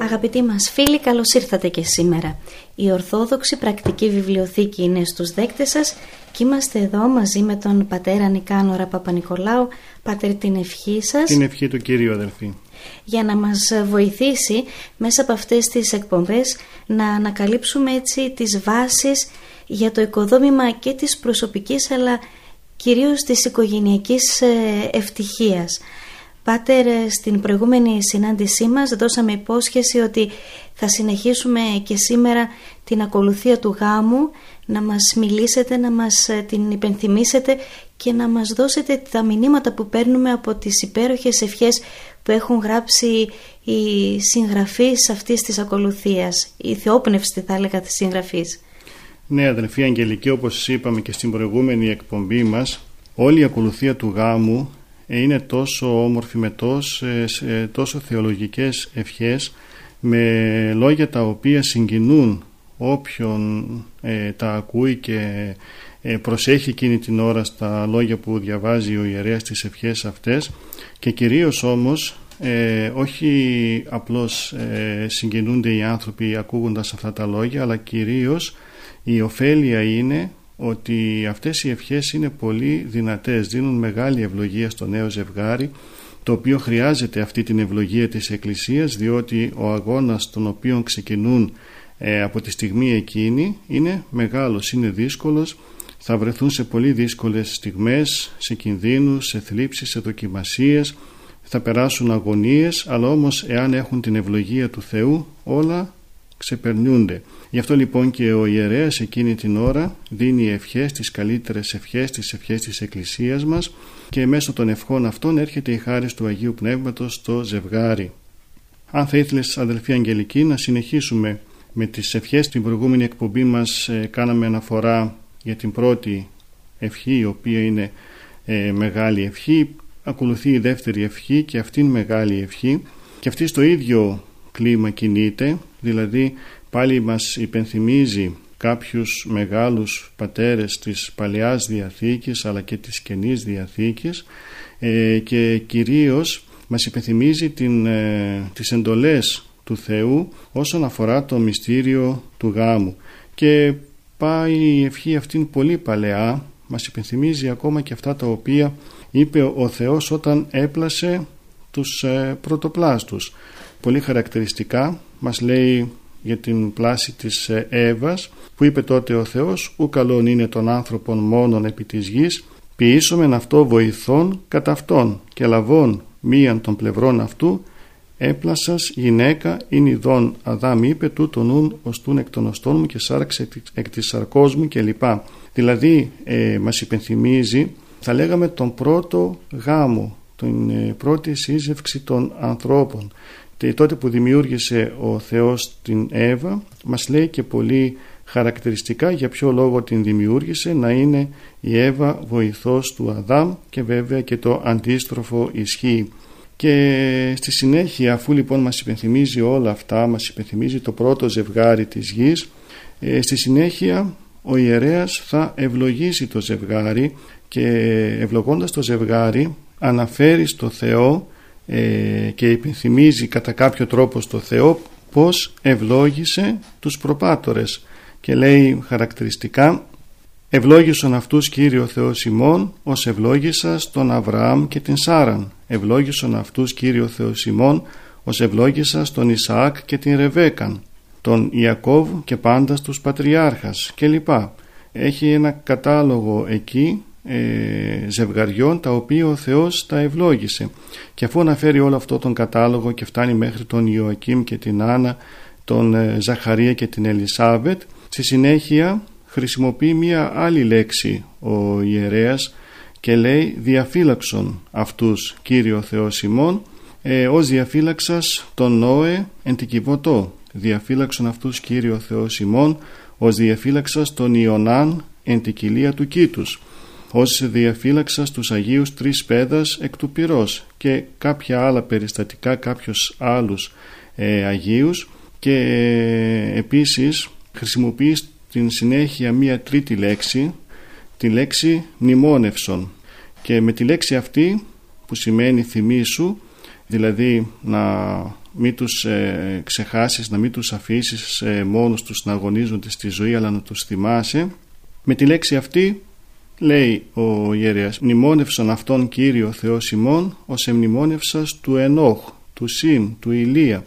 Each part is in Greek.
Αγαπητοί μας φίλοι, καλώς ήρθατε και σήμερα. Η Ορθόδοξη Πρακτική Βιβλιοθήκη είναι στους δέκτες σας και είμαστε εδώ μαζί με τον πατέρα Νικάνορα Παπα-Νικολάου. Πάτερ την ευχή σας. Την ευχή του Κύριου αδελφοί. Για να μας βοηθήσει μέσα από αυτές τις εκπομπές να ανακαλύψουμε έτσι τις βάσεις για το οικοδόμημα και της προσωπικής αλλά κυρίως της οικογενειακής ε, ευτυχίας. Πάτερ, στην προηγούμενη συνάντησή μας δώσαμε υπόσχεση ότι θα συνεχίσουμε και σήμερα την ακολουθία του γάμου, να μας μιλήσετε, να μας ε, την υπενθυμίσετε και να μας δώσετε τα μηνύματα που παίρνουμε από τις υπέροχες ευχές που έχουν γράψει οι συγγραφείς αυτής της ακολουθίας, η θεόπνευστη θα έλεγα της συγγραφής. Ναι αδελφοί Αγγελική όπως είπαμε και στην προηγούμενη εκπομπή μας όλη η ακολουθία του γάμου είναι τόσο όμορφη με τόσο θεολογικές ευχές με λόγια τα οποία συγκινούν όποιον ε, τα ακούει και ε, προσέχει εκείνη την ώρα στα λόγια που διαβάζει ο ιερέας τις ευχές αυτές και κυρίως όμως ε, όχι απλώς συγκινούνται οι άνθρωποι ακούγοντας αυτά τα λόγια αλλά κυρίως η ωφέλεια είναι ότι αυτές οι ευχές είναι πολύ δυνατές, δίνουν μεγάλη ευλογία στο νέο ζευγάρι το οποίο χρειάζεται αυτή την ευλογία της Εκκλησίας διότι ο αγώνας τον οποίο ξεκινούν ε, από τη στιγμή εκείνη είναι μεγάλος, είναι δύσκολος θα βρεθούν σε πολύ δύσκολες στιγμές, σε κινδύνους, σε θλίψεις, σε δοκιμασίες θα περάσουν αγωνίες αλλά όμως εάν έχουν την ευλογία του Θεού όλα ξεπερνούνται. Γι' αυτό λοιπόν και ο ιερέας εκείνη την ώρα δίνει ευχές, τις καλύτερες ευχές, τις ευχές της Εκκλησίας μας και μέσω των ευχών αυτών έρχεται η χάρη του Αγίου Πνεύματος στο ζευγάρι. Αν θα ήθελες αδελφοί Αγγελική να συνεχίσουμε με τις ευχές στην προηγούμενη εκπομπή μας ε, κάναμε αναφορά για την πρώτη ευχή η οποία είναι ε, μεγάλη ευχή ακολουθεί η δεύτερη ευχή και αυτήν μεγάλη ευχή και αυτή στο ίδιο κλίμα κινείται δηλαδή πάλι μας υπενθυμίζει κάποιους μεγάλους πατέρες της Παλαιάς Διαθήκης αλλά και της Καινής Διαθήκης ε, και κυρίως μας υπενθυμίζει την, ε, τις εντολές του Θεού όσον αφορά το μυστήριο του γάμου. Και πάει η ευχή αυτήν πολύ παλαιά μας υπενθυμίζει ακόμα και αυτά τα οποία είπε ο Θεός όταν έπλασε τους ε, πρωτοπλάστους. Πολύ χαρακτηριστικά μας λέει για την πλάση της ε, Εύας που είπε τότε ο Θεός «Ου καλόν είναι τον άνθρωπον μόνον επί της γης, ποιήσομεν αυτό βοηθών κατά αυτόν και λαβών μίαν των πλευρών αυτού έπλασας γυναίκα ειν ειδών Αδάμ είπε τούτο νουν οστούν εκ των οστών μου και σάραξε εκ της σαρκός μου κλπ. Δηλαδή ε, μας υπενθυμίζει θα λέγαμε τον πρώτο γάμο, την ε, πρώτη σύζευξη των ανθρώπων τότε που δημιούργησε ο Θεός την Εύα μας λέει και πολύ χαρακτηριστικά για ποιο λόγο την δημιούργησε να είναι η Εύα βοηθός του Αδάμ και βέβαια και το αντίστροφο ισχύει. Και στη συνέχεια αφού λοιπόν μας υπενθυμίζει όλα αυτά, μας υπενθυμίζει το πρώτο ζευγάρι της γης, ε, στη συνέχεια ο ιερέας θα ευλογήσει το ζευγάρι και ευλογώντας το ζευγάρι αναφέρει στο Θεό ε, και υπενθυμίζει κατά κάποιο τρόπο στο Θεό πως ευλόγησε τους προπάτορες και λέει χαρακτηριστικά Ευλόγησον αυτούς Κύριο Θεός ημών, ως ευλόγησας τον Αβραάμ και την Σάραν. Ευλόγησον αυτούς Κύριο Θεός ημών, ως ευλόγησας τον Ισαάκ και την Ρεβέκαν, τον Ιακώβ και πάντα στους πατριάρχας κλπ. Έχει ένα κατάλογο εκεί ε, ζευγαριών τα οποία ο Θεός τα ευλόγησε. Και αφού αναφέρει όλο αυτό τον κατάλογο και φτάνει μέχρι τον Ιωακήμ και την Άννα τον ε, Ζαχαρία και την Ελισάβετ στη συνέχεια χρησιμοποιεί μία άλλη λέξη ο ιερέας και λέει διαφύλαξον αυτούς Κύριο Θεός ημών ε, ως διαφύλαξας τον Νόε εν την Κιβωτό. Διαφύλαξον αυτούς Κύριο Θεός ημών ως διαφύλαξας τον Ιωνάν εν την κοιλία του Κήτους ως διαφύλαξας τους Αγίους τρεις πέδας εκ του πυρός και κάποια άλλα περιστατικά κάποιους άλλους ε, Αγίους και ε, επίσης χρησιμοποιεί στην συνέχεια μία τρίτη λέξη τη λέξη μνημόνευσον. Και με τη λέξη αυτή που σημαίνει θυμίσου δηλαδή να μην τους ε, ξεχάσεις, να μην τους αφήσεις ε, μόνος τους να αγωνίζονται στη ζωή αλλά να τους θυμάσαι με τη λέξη αυτή λέει ο ιερέας μνημόνευσον αυτόν Κύριο Θεός ημών ως εμνημόνευσας του Ενόχ, του Συν, του Ηλία.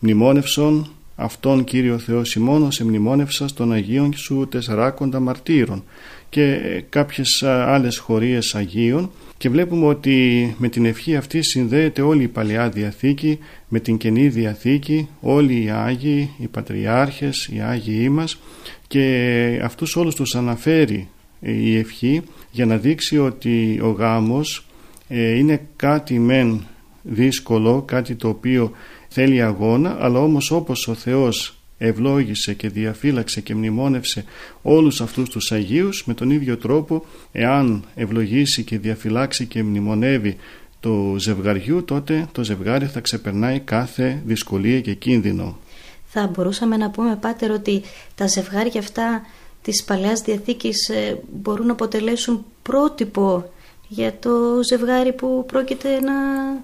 Μνημόνευσον αυτόν Κύριο Θεός ημών ως εμνημόνευσας των Αγίων σου τεσσαράκοντα μαρτύρων και κάποιες άλλες χωρίες Αγίων. Και βλέπουμε ότι με την ευχή αυτή συνδέεται όλη η Παλαιά Διαθήκη με την Καινή Διαθήκη όλοι οι Άγιοι, οι Πατριάρχες, οι Άγιοι μας και αυτούς όλους τους αναφέρει η ευχή για να δείξει ότι ο γάμος ε, είναι κάτι μεν δύσκολο, κάτι το οποίο θέλει αγώνα, αλλά όμως όπως ο Θεός ευλόγησε και διαφύλαξε και μνημόνευσε όλους αυτούς τους Αγίους με τον ίδιο τρόπο εάν ευλογήσει και διαφυλάξει και μνημονεύει το ζευγαριού τότε το ζευγάρι θα ξεπερνάει κάθε δυσκολία και κίνδυνο. Θα μπορούσαμε να πούμε Πάτερ ότι τα ζευγάρια αυτά της Παλαιάς Διαθήκης ε, μπορούν να αποτελέσουν πρότυπο για το ζευγάρι που πρόκειται να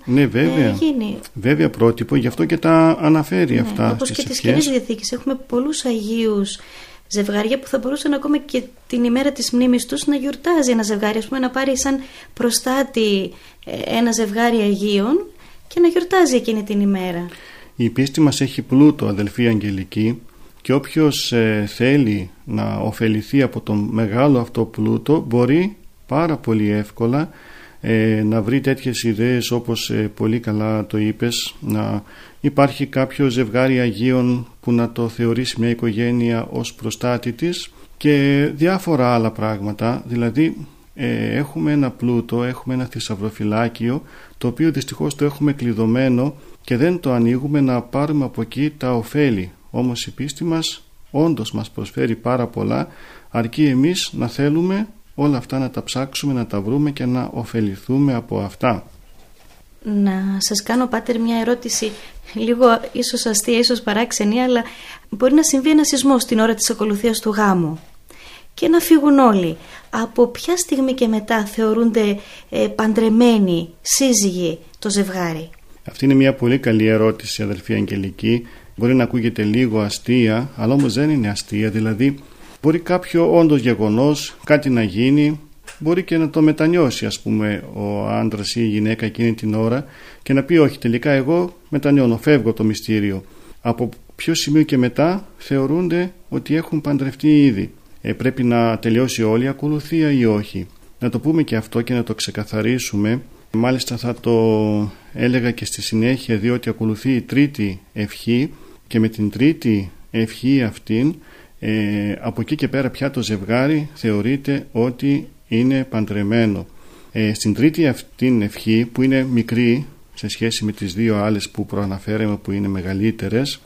ναι, βέβαια. Ε, γίνει. Βέβαια πρότυπο, γι' αυτό και τα αναφέρει ναι, αυτά όπως και τις Καινής Διαθήκης. Έχουμε πολλούς Αγίους ζευγάρια που θα μπορούσαν ακόμα και την ημέρα της μνήμης τους να γιορτάζει ένα ζευγάρι, ας πούμε να πάρει σαν προστάτη ε, ένα ζευγάρι Αγίων και να γιορτάζει εκείνη την ημέρα. Η πίστη μας έχει πλούτο αδελφοί Αγγελική και όποιος ε, θέλει να ωφεληθεί από τον μεγάλο αυτό πλούτο μπορεί πάρα πολύ εύκολα ε, να βρει τέτοιες ιδέες όπως ε, πολύ καλά το είπες να υπάρχει κάποιο ζευγάρι Αγίων που να το θεωρήσει μια οικογένεια ως προστάτη της και διάφορα άλλα πράγματα. Δηλαδή έχουμε ένα πλούτο, έχουμε ένα θησαυροφυλάκιο το οποίο δυστυχώς το έχουμε κλειδωμένο και δεν το ανοίγουμε να πάρουμε από εκεί τα ωφέλη όμως η πίστη μας όντως μας προσφέρει πάρα πολλά αρκεί εμείς να θέλουμε όλα αυτά να τα ψάξουμε, να τα βρούμε και να ωφεληθούμε από αυτά. Να σας κάνω πάτερ μια ερώτηση λίγο ίσως αστεία, ίσως παράξενη αλλά μπορεί να συμβεί ένα σεισμό στην ώρα της ακολουθίας του γάμου και να φύγουν όλοι. Από ποια στιγμή και μετά θεωρούνται ε, παντρεμένοι, σύζυγοι το ζευγάρι; Αυτή είναι μια πολύ καλή ερώτηση αδελφή Αγγελική Μπορεί να ακούγεται λίγο αστεία, αλλά όμως δεν είναι αστεία. Δηλαδή, μπορεί κάποιο όντως γεγονός, κάτι να γίνει, μπορεί και να το μετανιώσει, ας πούμε, ο άντρας ή η γυναίκα εκείνη την ώρα και να πει: Όχι, τελικά εγώ μετανιώνω, φεύγω το μυστήριο. Από ποιο σημείο και μετά θεωρούνται ότι έχουν παντρευτεί ήδη. Ε, πρέπει να τελειώσει όλη η ακολουθία ή όχι. Να το πούμε και αυτό και να το ξεκαθαρίσουμε. Μάλιστα θα το έλεγα και στη συνέχεια διότι ακολουθεί η τρίτη ευχή και με την τρίτη ευχή αυτήν ε, από εκεί και πέρα πια το ζευγάρι θεωρείται ότι είναι παντρεμένο. Ε, στην τρίτη αυτήν ευχή που είναι μικρή σε σχέση με τις δύο άλλες που προαναφέραμε που είναι μεγαλύτερες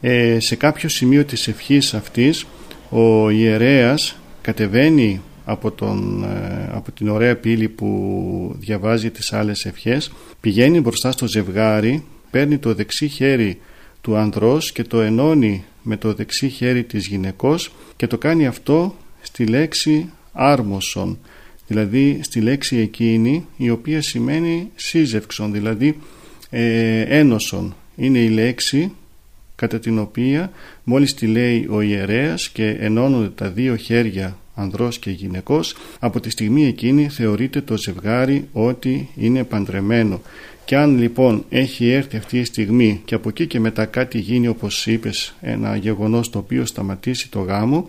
ε, σε κάποιο σημείο της ευχής αυτής ο ιερέας κατεβαίνει από, τον, ε, από την ωραία πύλη που διαβάζει τις άλλες ευχές πηγαίνει μπροστά στο ζευγάρι παίρνει το δεξί χέρι του ανδρός και το ενώνει με το δεξί χέρι της γυναικός και το κάνει αυτό στη λέξη άρμοσον δηλαδή στη λέξη εκείνη η οποία σημαίνει σύζευξον δηλαδή ε, ένωσον. Είναι η λέξη κατά την οποία μόλις τη λέει ο ιερέας και ενώνονται τα δύο χέρια ανδρός και γυναικός από τη στιγμή εκείνη θεωρείται το ζευγάρι ότι είναι παντρεμένο και αν λοιπόν έχει έρθει αυτή η στιγμή και από εκεί και μετά κάτι γίνει όπως είπες ένα γεγονός το οποίο σταματήσει το γάμο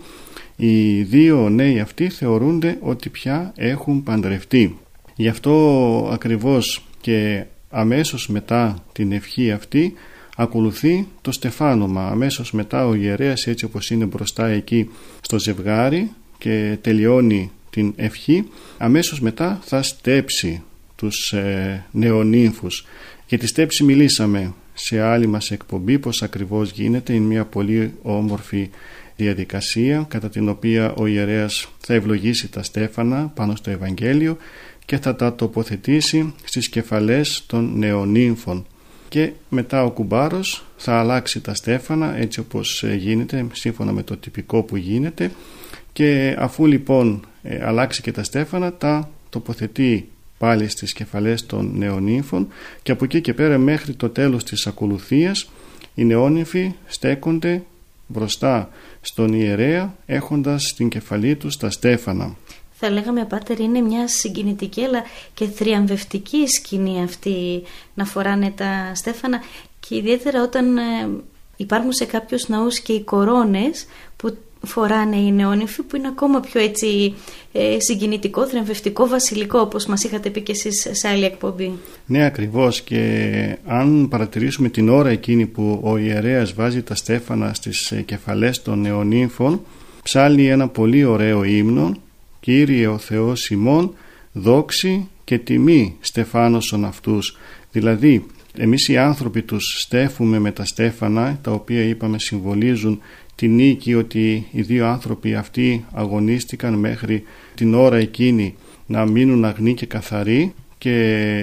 οι δύο νέοι αυτοί θεωρούνται ότι πια έχουν παντρευτεί. Γι' αυτό ακριβώς και αμέσως μετά την ευχή αυτή ακολουθεί το στεφάνωμα. Αμέσως μετά ο ιερέας έτσι όπως είναι μπροστά εκεί στο ζευγάρι και τελειώνει την ευχή αμέσως μετά θα στέψει τους ε, νεονύμφους. Για τη στέψη μιλήσαμε σε άλλη μας εκπομπή πως ακριβώς γίνεται. Είναι μια πολύ όμορφη διαδικασία κατά την οποία ο ιερέας θα ευλογήσει τα στέφανα πάνω στο Ευαγγέλιο και θα τα τοποθετήσει στις κεφαλές των νεονύμφων και μετά ο κουμπάρος θα αλλάξει τα στέφανα έτσι όπως ε, γίνεται σύμφωνα με το τυπικό που γίνεται και αφού λοιπόν ε, αλλάξει και τα στέφανα τα τοποθετεί πάλι στις κεφαλές των νεονύμφων και από εκεί και πέρα μέχρι το τέλος της ακολουθίας οι νεόνυμφοι στέκονται μπροστά στον ιερέα έχοντας στην κεφαλή τους τα στέφανα. Θα λέγαμε πάτερ είναι μια συγκινητική αλλά και θριαμβευτική σκηνή αυτή να φοράνε τα στέφανα και ιδιαίτερα όταν ε, υπάρχουν σε κάποιους ναούς και οι κορώνες που φοράνε οι νεόνυφοι που είναι ακόμα πιο έτσι ε, συγκινητικό, θρεμβευτικό, βασιλικό όπως μας είχατε πει και εσείς σε άλλη εκπομπή. Ναι ακριβώς και αν παρατηρήσουμε την ώρα εκείνη που ο ιερέας βάζει τα στέφανα στις ε, κεφαλές των νεονύμφων ψάλει ένα πολύ ωραίο ύμνο «Κύριε ο Θεός ημών, δόξη και τιμή στεφάνωσον αυτούς». Δηλαδή εμείς οι άνθρωποι τους στέφουμε με τα στέφανα τα οποία είπαμε συμβολίζουν τη νίκη ότι οι δύο άνθρωποι αυτοί αγωνίστηκαν μέχρι την ώρα εκείνη να μείνουν αγνοί και καθαροί και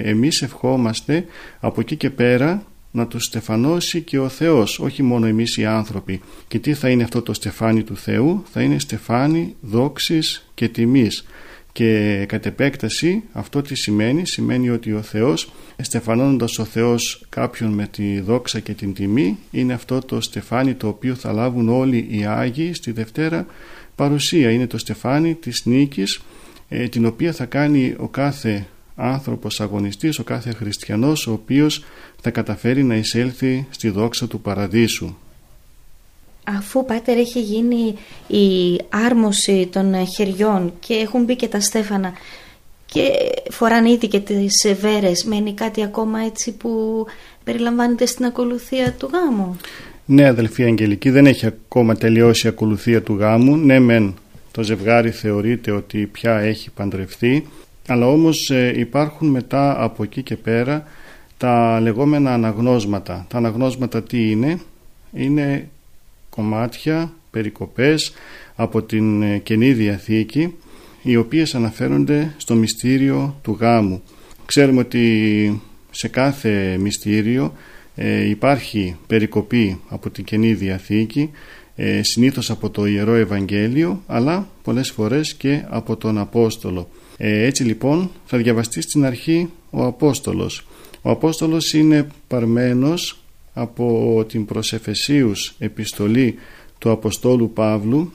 εμείς ευχόμαστε από εκεί και πέρα να τους στεφανώσει και ο Θεός, όχι μόνο εμείς οι άνθρωποι. Και τι θα είναι αυτό το στεφάνι του Θεού, θα είναι στεφάνι δόξης και τιμής. Και κατ' επέκταση αυτό τι σημαίνει, σημαίνει ότι ο Θεός, στεφανώνοντας ο Θεός κάποιον με τη δόξα και την τιμή, είναι αυτό το στεφάνι το οποίο θα λάβουν όλοι οι Άγιοι στη Δευτέρα παρουσία. Είναι το στεφάνι της νίκης, ε, την οποία θα κάνει ο κάθε άνθρωπος αγωνιστής, ο κάθε χριστιανός, ο οποίος θα καταφέρει να εισέλθει στη δόξα του παραδείσου αφού πάτερ έχει γίνει η άρμωση των χεριών και έχουν μπει και τα στέφανα και φοράνε ήδη και τις βέρες μένει κάτι ακόμα έτσι που περιλαμβάνεται στην ακολουθία του γάμου; Ναι αδελφή Αγγελική δεν έχει ακόμα τελειώσει η ακολουθία του γάμου. Ναι μεν το ζευγάρι θεωρείται ότι πια έχει παντρευτεί αλλά όμως ε, υπάρχουν μετά από εκεί και πέρα τα λεγόμενα αναγνώσματα. Τα αναγνώσματα τι είναι; Είναι κομμάτια, περικοπές από την ε, Καινή Διαθήκη οι οποίες αναφέρονται στο μυστήριο του γάμου. Ξέρουμε ότι σε κάθε μυστήριο ε, υπάρχει περικοπή από την Καινή Διαθήκη ε, συνήθως από το Ιερό Ευαγγέλιο αλλά πολλές φορές και από τον Απόστολο. Ε, έτσι λοιπόν θα διαβαστεί στην αρχή ο Απόστολος. Ο Απόστολος είναι παρμένος από την προσεφεσίους επιστολή του Αποστόλου Παύλου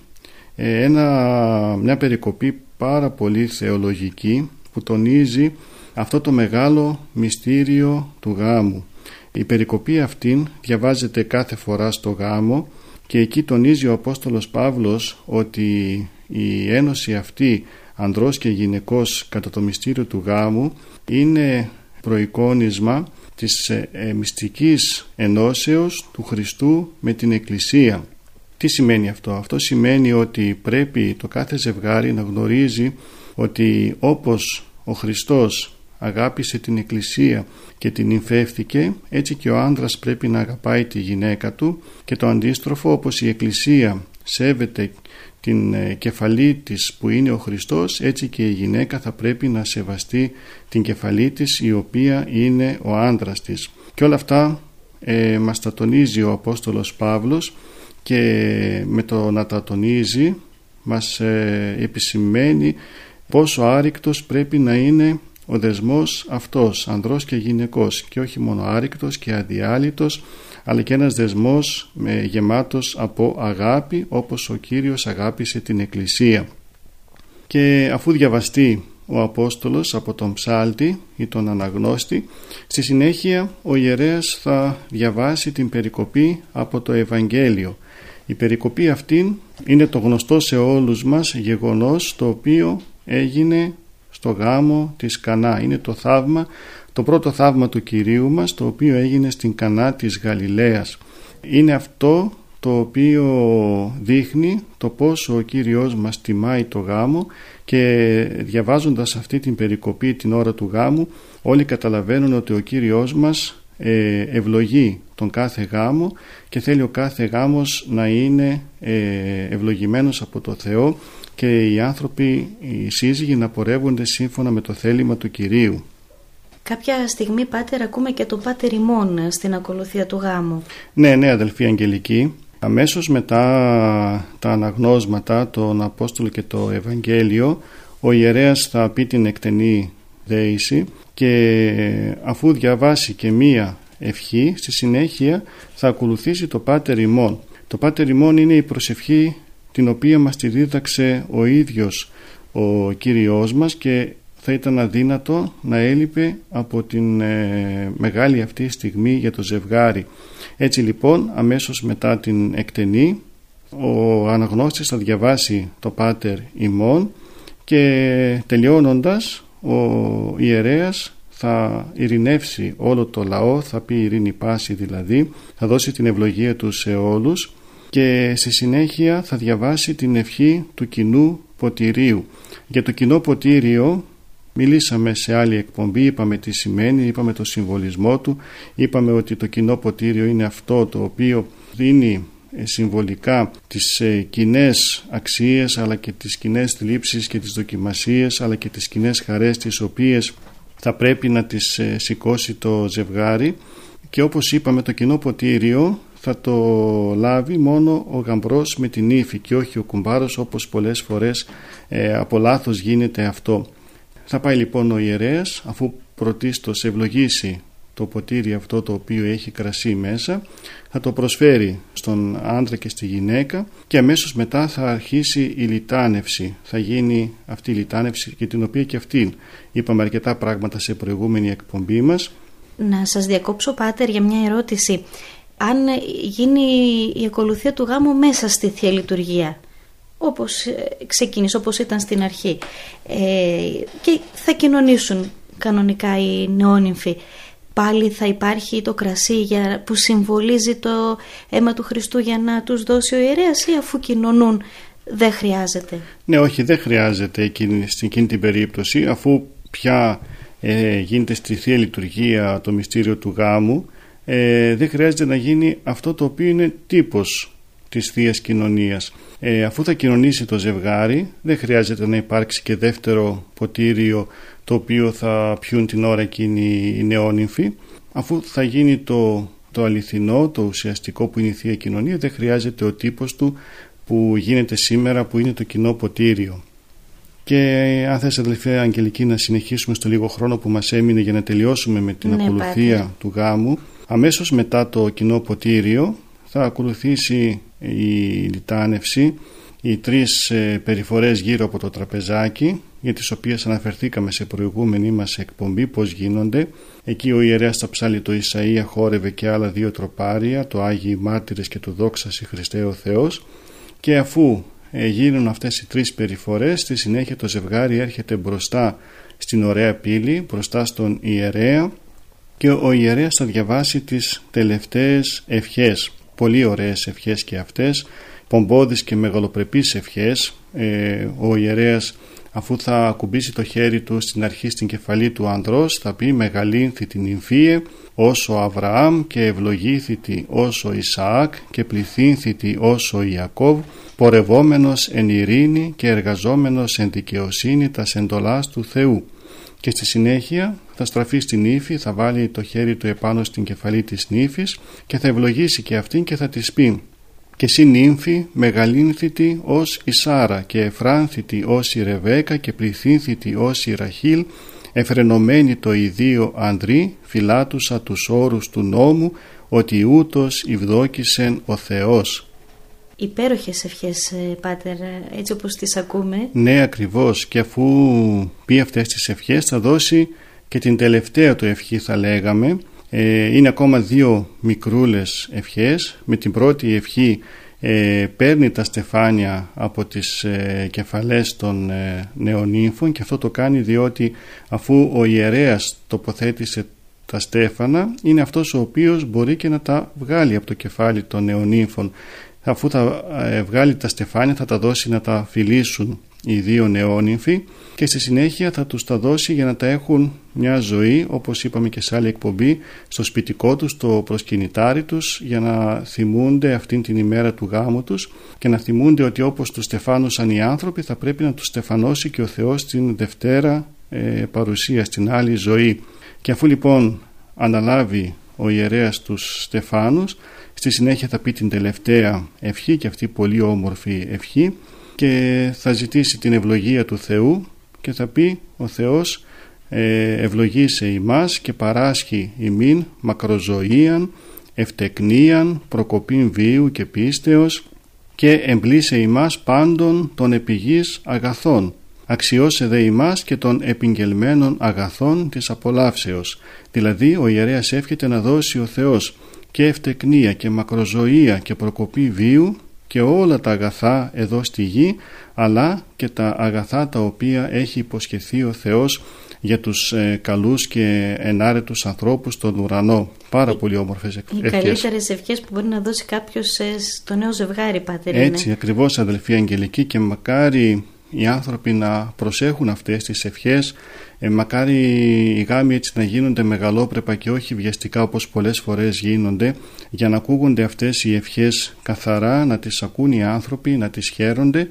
ε, ένα, μια περικοπή πάρα πολύ θεολογική που τονίζει αυτό το μεγάλο μυστήριο του γάμου. Η περικοπή αυτήν διαβάζεται κάθε φορά στο γάμο και εκεί τονίζει ο Απόστολος Παύλος ότι η ένωση αυτή ανδρός και γυναικός κατά το μυστήριο του γάμου είναι προεικόνισμα της ε, ε, μυστικής ενώσεως του Χριστού με την Εκκλησία. Τι σημαίνει αυτό; Αυτό σημαίνει ότι πρέπει το κάθε ζευγάρι να γνωρίζει ότι όπως ο Χριστός αγάπησε την Εκκλησία και την υφεύθηκε έτσι και ο άνδρας πρέπει να αγαπάει τη γυναίκα του και το αντίστροφο όπως η Εκκλησία σέβεται την ε, κεφαλή της που είναι ο Χριστός έτσι και η γυναίκα θα πρέπει να σεβαστεί την κεφαλή της η οποία είναι ο άντρας της. Και όλα αυτά ε, μας τα τονίζει ο Απόστολος Παύλος και με το να τα τονίζει μας ε, επισημαίνει πόσο άρρηκτος πρέπει να είναι ο δεσμός αυτός ανδρός και γυναικός και όχι μόνο άρρηκτος και αδιάλειτος αλλά και ένας δεσμός με, γεμάτος από αγάπη όπως ο Κύριος αγάπησε την Εκκλησία. και αφού διαβαστεί ο Απόστολος από τον ψάλτη ή τον αναγνώστη στη συνέχεια ο ιερέας θα διαβάσει την περικοπή από το Ευαγγέλιο η περικοπή αυτή είναι το γνωστό σε όλους μας γεγονός το οποίο έγινε στο γάμο της Κανά είναι το θαύμα το πρώτο θαύμα του Κυρίου μας το οποίο έγινε στην Κανά της Γαλιλαίας είναι αυτό το οποίο δείχνει το πόσο ο Κύριος μας τιμάει το γάμο και διαβάζοντας αυτή την περικοπή την ώρα του γάμου όλοι καταλαβαίνουν ότι ο Κύριος μας ε, ευλογεί τον κάθε γάμο και θέλει ο κάθε γάμος να είναι ε, ευλογημένος από το Θεό και οι άνθρωποι, οι σύζυγοι να πορεύονται σύμφωνα με το θέλημα του Κυρίου. Κάποια στιγμή, Πάτερ, ακούμε και το Πάτερ ημών στην ακολουθία του γάμου. Ναι, ναι, αδελφή Αγγελική. Αμέσως μετά τα αναγνώσματα, τον Απόστολο και το Ευαγγέλιο, ο ιερέας θα πει την εκτενή δέηση και αφού διαβάσει και μία ευχή, στη συνέχεια θα ακολουθήσει το Πάτερ ημών. Το Πάτερ ημών είναι η προσευχή την οποία μας τη δίδαξε ο ίδιος ο Κύριος μας και θα ήταν αδύνατο να έλειπε από την ε, μεγάλη αυτή στιγμή για το ζευγάρι. Έτσι λοιπόν αμέσως μετά την εκτενή ο αναγνώστης θα διαβάσει το Πάτερ ημών και τελειώνοντας ο ιερέας θα ειρηνεύσει όλο το λαό, θα πει ειρήνη πάση δηλαδή, θα δώσει την ευλογία του σε όλους και στη συνέχεια θα διαβάσει την ευχή του κοινού ποτηρίου. Για το κοινό ποτήριο Μιλήσαμε σε άλλη εκπομπή, είπαμε τι σημαίνει, είπαμε το συμβολισμό του, είπαμε ότι το κοινό ποτήριο είναι αυτό το οποίο δίνει ε, συμβολικά τις ε, κοινές αξίες αλλά και τις κοινές θλίψεις και τις δοκιμασίες αλλά και τις κοινές χαρές τις οποίες θα πρέπει να τις ε, σηκώσει το ζευγάρι και όπως είπαμε το κοινό ποτήριο θα το λάβει μόνο ο γαμπρός με την ύφη και όχι ο κουμπάρος όπως πολλές φορές από λάθος γίνεται αυτό. Θα πάει λοιπόν ο ιερέας αφού πρωτίστως ευλογήσει το ποτήρι αυτό το οποίο έχει κρασί μέσα θα το προσφέρει στον άντρα και στη γυναίκα και αμέσως μετά θα αρχίσει η λιτάνευση. Θα γίνει αυτή η λιτάνευση και την οποία και αυτή είπαμε αρκετά πράγματα σε προηγούμενη εκπομπή μας. Να σας διακόψω Πάτερ για μια ερώτηση. Αν γίνει η ακολουθία του γάμου μέσα στη Θεία Λειτουργία όπως ε, ξεκίνησε, όπως ήταν στην αρχή ε, και θα κοινωνήσουν κανονικά οι νεόνυμφοι πάλι θα υπάρχει το κρασί για, που συμβολίζει το αίμα του Χριστού για να τους δώσει ο ιερέας ή αφού κοινωνούν δεν χρειάζεται; Ναι όχι δεν χρειάζεται εκείνη, στην εκείνη την περίπτωση αφού πια ε, γίνεται στη Θεία Λειτουργία το μυστήριο του γάμου ε, δεν χρειάζεται να γίνει αυτό το οποίο είναι τύπος της Θείας Κοινωνίας. Ε, αφού θα κοινωνήσει το ζευγάρι δεν χρειάζεται να υπάρξει και δεύτερο ποτήριο το οποίο θα πιούν την ώρα εκείνη οι νεόνυμφοι. Αφού θα γίνει το, το αληθινό, το ουσιαστικό που είναι η Θεία Κοινωνία δεν χρειάζεται ο τύπος του που γίνεται σήμερα που είναι το κοινό ποτήριο. Και αν θες αδελφέ Αγγελική να συνεχίσουμε στο λίγο χρόνο που μας έμεινε για να τελειώσουμε με την ναι, ακολουθία του γάμου αμέσως μετά το κοινό ποτήριο θα ακολουθήσει η λιτάνευση, οι τρεις ε, περιφορές γύρω από το τραπεζάκι για τις οποίες αναφερθήκαμε σε προηγούμενη μας εκπομπή πώς γίνονται. Εκεί ο ιερέας θα ψάλει το Ισαΐα χόρευε και άλλα δύο τροπάρια, το Άγιοι Μάρτυρες και το Δόξαση Χριστέ ο Θεός και αφού ε, γίνουν αυτές οι τρεις περιφορές στη συνέχεια το ζευγάρι έρχεται μπροστά στην ωραία πύλη, μπροστά στον ιερέα και ο ιερέας θα διαβάσει τις τελευταίες ευχές πολύ ωραίες ευχές και αυτές πομπόδεις και μεγαλοπρεπείς ευχές. Ε, ο ιερέας αφού θα ακουμπήσει το χέρι του στην αρχή στην κεφαλή του ανδρός θα πει μεγαλύνθη την Ιμφίε όσο Αβραάμ και ευλογήθητη όσο Ισαάκ και πληθύνθητη όσο Ιακώβ πορευόμενος εν ειρήνη και εργαζόμενος εν δικαιοσύνη τας εντολάς του Θεού και στη συνέχεια θα στραφεί στην ύφη, θα βάλει το χέρι του επάνω στην κεφαλή της νύφης και θα ευλογήσει και αυτήν και θα της πει «Και εσύ νύμφη μεγαλύνθητη ως η Σάρα και εφράνθητη ως η Ρεβέκα και πληθύνθητη ως η Ραχήλ εφρενωμένη το ιδίο ανδρή φυλάτουσα τους όρους του νόμου ότι ούτως ευδόκησεν ο Θεός». Υπέροχες ευχές, ε, Πάτερ, έτσι όπως τις ακούμε. Ναι, ακριβώς. Και αφού πει αυτές τις ευχές θα δώσει και την τελευταία του ευχή θα λέγαμε. Ε, είναι ακόμα δύο μικρούλες ευχές. Με την πρώτη ευχή ε, παίρνει τα στεφάνια από τις ε, κεφαλές των ε, νεονύμφων και αυτό το κάνει διότι αφού ο ιερέας τοποθέτησε τα στέφανα είναι αυτός ο οποίος μπορεί και να τα βγάλει από το κεφάλι των νεονύμφων αφού θα ε, βγάλει τα στεφάνια θα τα δώσει να τα φιλήσουν οι δύο νεόνυμφοι και στη συνέχεια θα τους τα δώσει για να τα έχουν μια ζωή όπως είπαμε και σε άλλη εκπομπή στο σπιτικό τους, στο προσκυνητάρι τους για να θυμούνται αυτήν την ημέρα του γάμου τους και να θυμούνται ότι όπως τους στεφάνωσαν οι άνθρωποι θα πρέπει να τους στεφανώσει και ο Θεός την Δευτέρα ε, παρουσία στην άλλη ζωή. Και αφού λοιπόν αναλάβει ο ιερέας τους στεφάνους στη συνέχεια θα πει την τελευταία ευχή και αυτή πολύ όμορφη ευχή και θα ζητήσει την ευλογία του Θεού και θα πει ο Θεός ε, ευλογήσε ημάς και παράσχει ημίν μακροζωίαν, ευτεκνίαν, προκοπήν βίου και πίστεως και εμπλήσε ημάς πάντων των επιγής αγαθών. Αξιώσε δε ημάς και των επιγγελμένων αγαθών της απολαύσεως δηλαδή ο ιερέας εύχεται να δώσει ο Θεός και ευτεκνία και μακροζωία και προκοπή βίου και όλα τα αγαθά εδώ στη γη αλλά και τα αγαθά τα οποία έχει υποσχεθεί ο Θεός για τους ε, καλούς και ενάρετους ανθρώπους στον ουρανό. Πάρα πολύ όμορφες ευχές. Οι καλύτερες ευχές που μπορεί να δώσει κάποιος ε, στο νέο ζευγάρι, Πάτερ. Έτσι, είναι. ακριβώς αδελφή Αγγελική και μακάρι οι άνθρωποι να προσέχουν αυτές τις ευχές. Ε, μακάρι οι γάμοι έτσι να γίνονται μεγαλόπρεπα και όχι βιαστικά όπως πολλές φορές γίνονται για να ακούγονται αυτές οι ευχές καθαρά, να τις ακούν οι άνθρωποι, να τις χαίρονται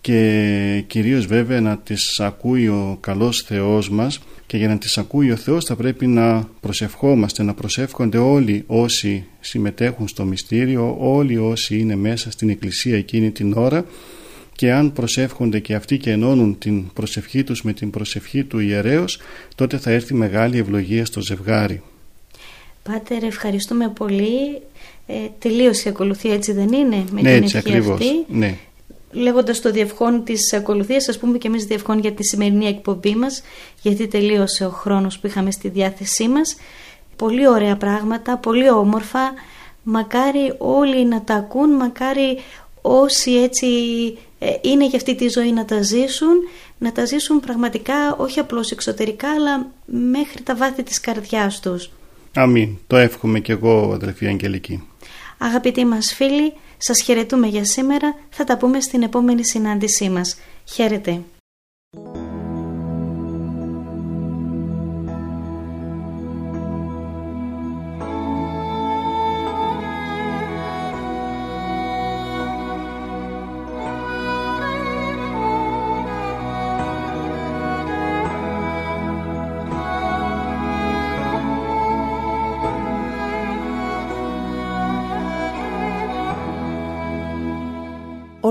και κυρίως βέβαια να τις ακούει ο καλός Θεός μας. Και για να τις ακούει ο Θεός θα πρέπει να προσευχόμαστε, να προσεύχονται όλοι όσοι συμμετέχουν στο μυστήριο, όλοι όσοι είναι μέσα στην εκκλησία εκείνη την ώρα και αν προσεύχονται και αυτοί και ενώνουν την προσευχή τους με την προσευχή του ιερέως τότε θα έρθει μεγάλη ευλογία στο ζευγάρι. Πάτερ ευχαριστούμε πολύ ε, τελείωσε η ακολουθία έτσι δεν είναι με ναι, την έτσι, ευχή αυτή; ναι. λέγοντας το διευχόν της ακολουθίας ας πούμε και εμείς διευχόν για τη σημερινή εκπομπή μας γιατί τελείωσε ο χρόνος που είχαμε στη διάθεσή μας πολύ ωραία πράγματα, πολύ όμορφα μακάρι όλοι να τα ακούν μακάρι όσοι έτσι ε, είναι για αυτή τη ζωή να τα ζήσουν, να τα ζήσουν πραγματικά όχι απλώς εξωτερικά αλλά μέχρι τα βάθη της καρδιάς τους. Αμήν. Το εύχομαι και εγώ αδελφή Αγγελική. Αγαπητοί μας φίλοι, σας χαιρετούμε για σήμερα. Θα τα πούμε στην επόμενη συνάντησή μας. Χαίρετε.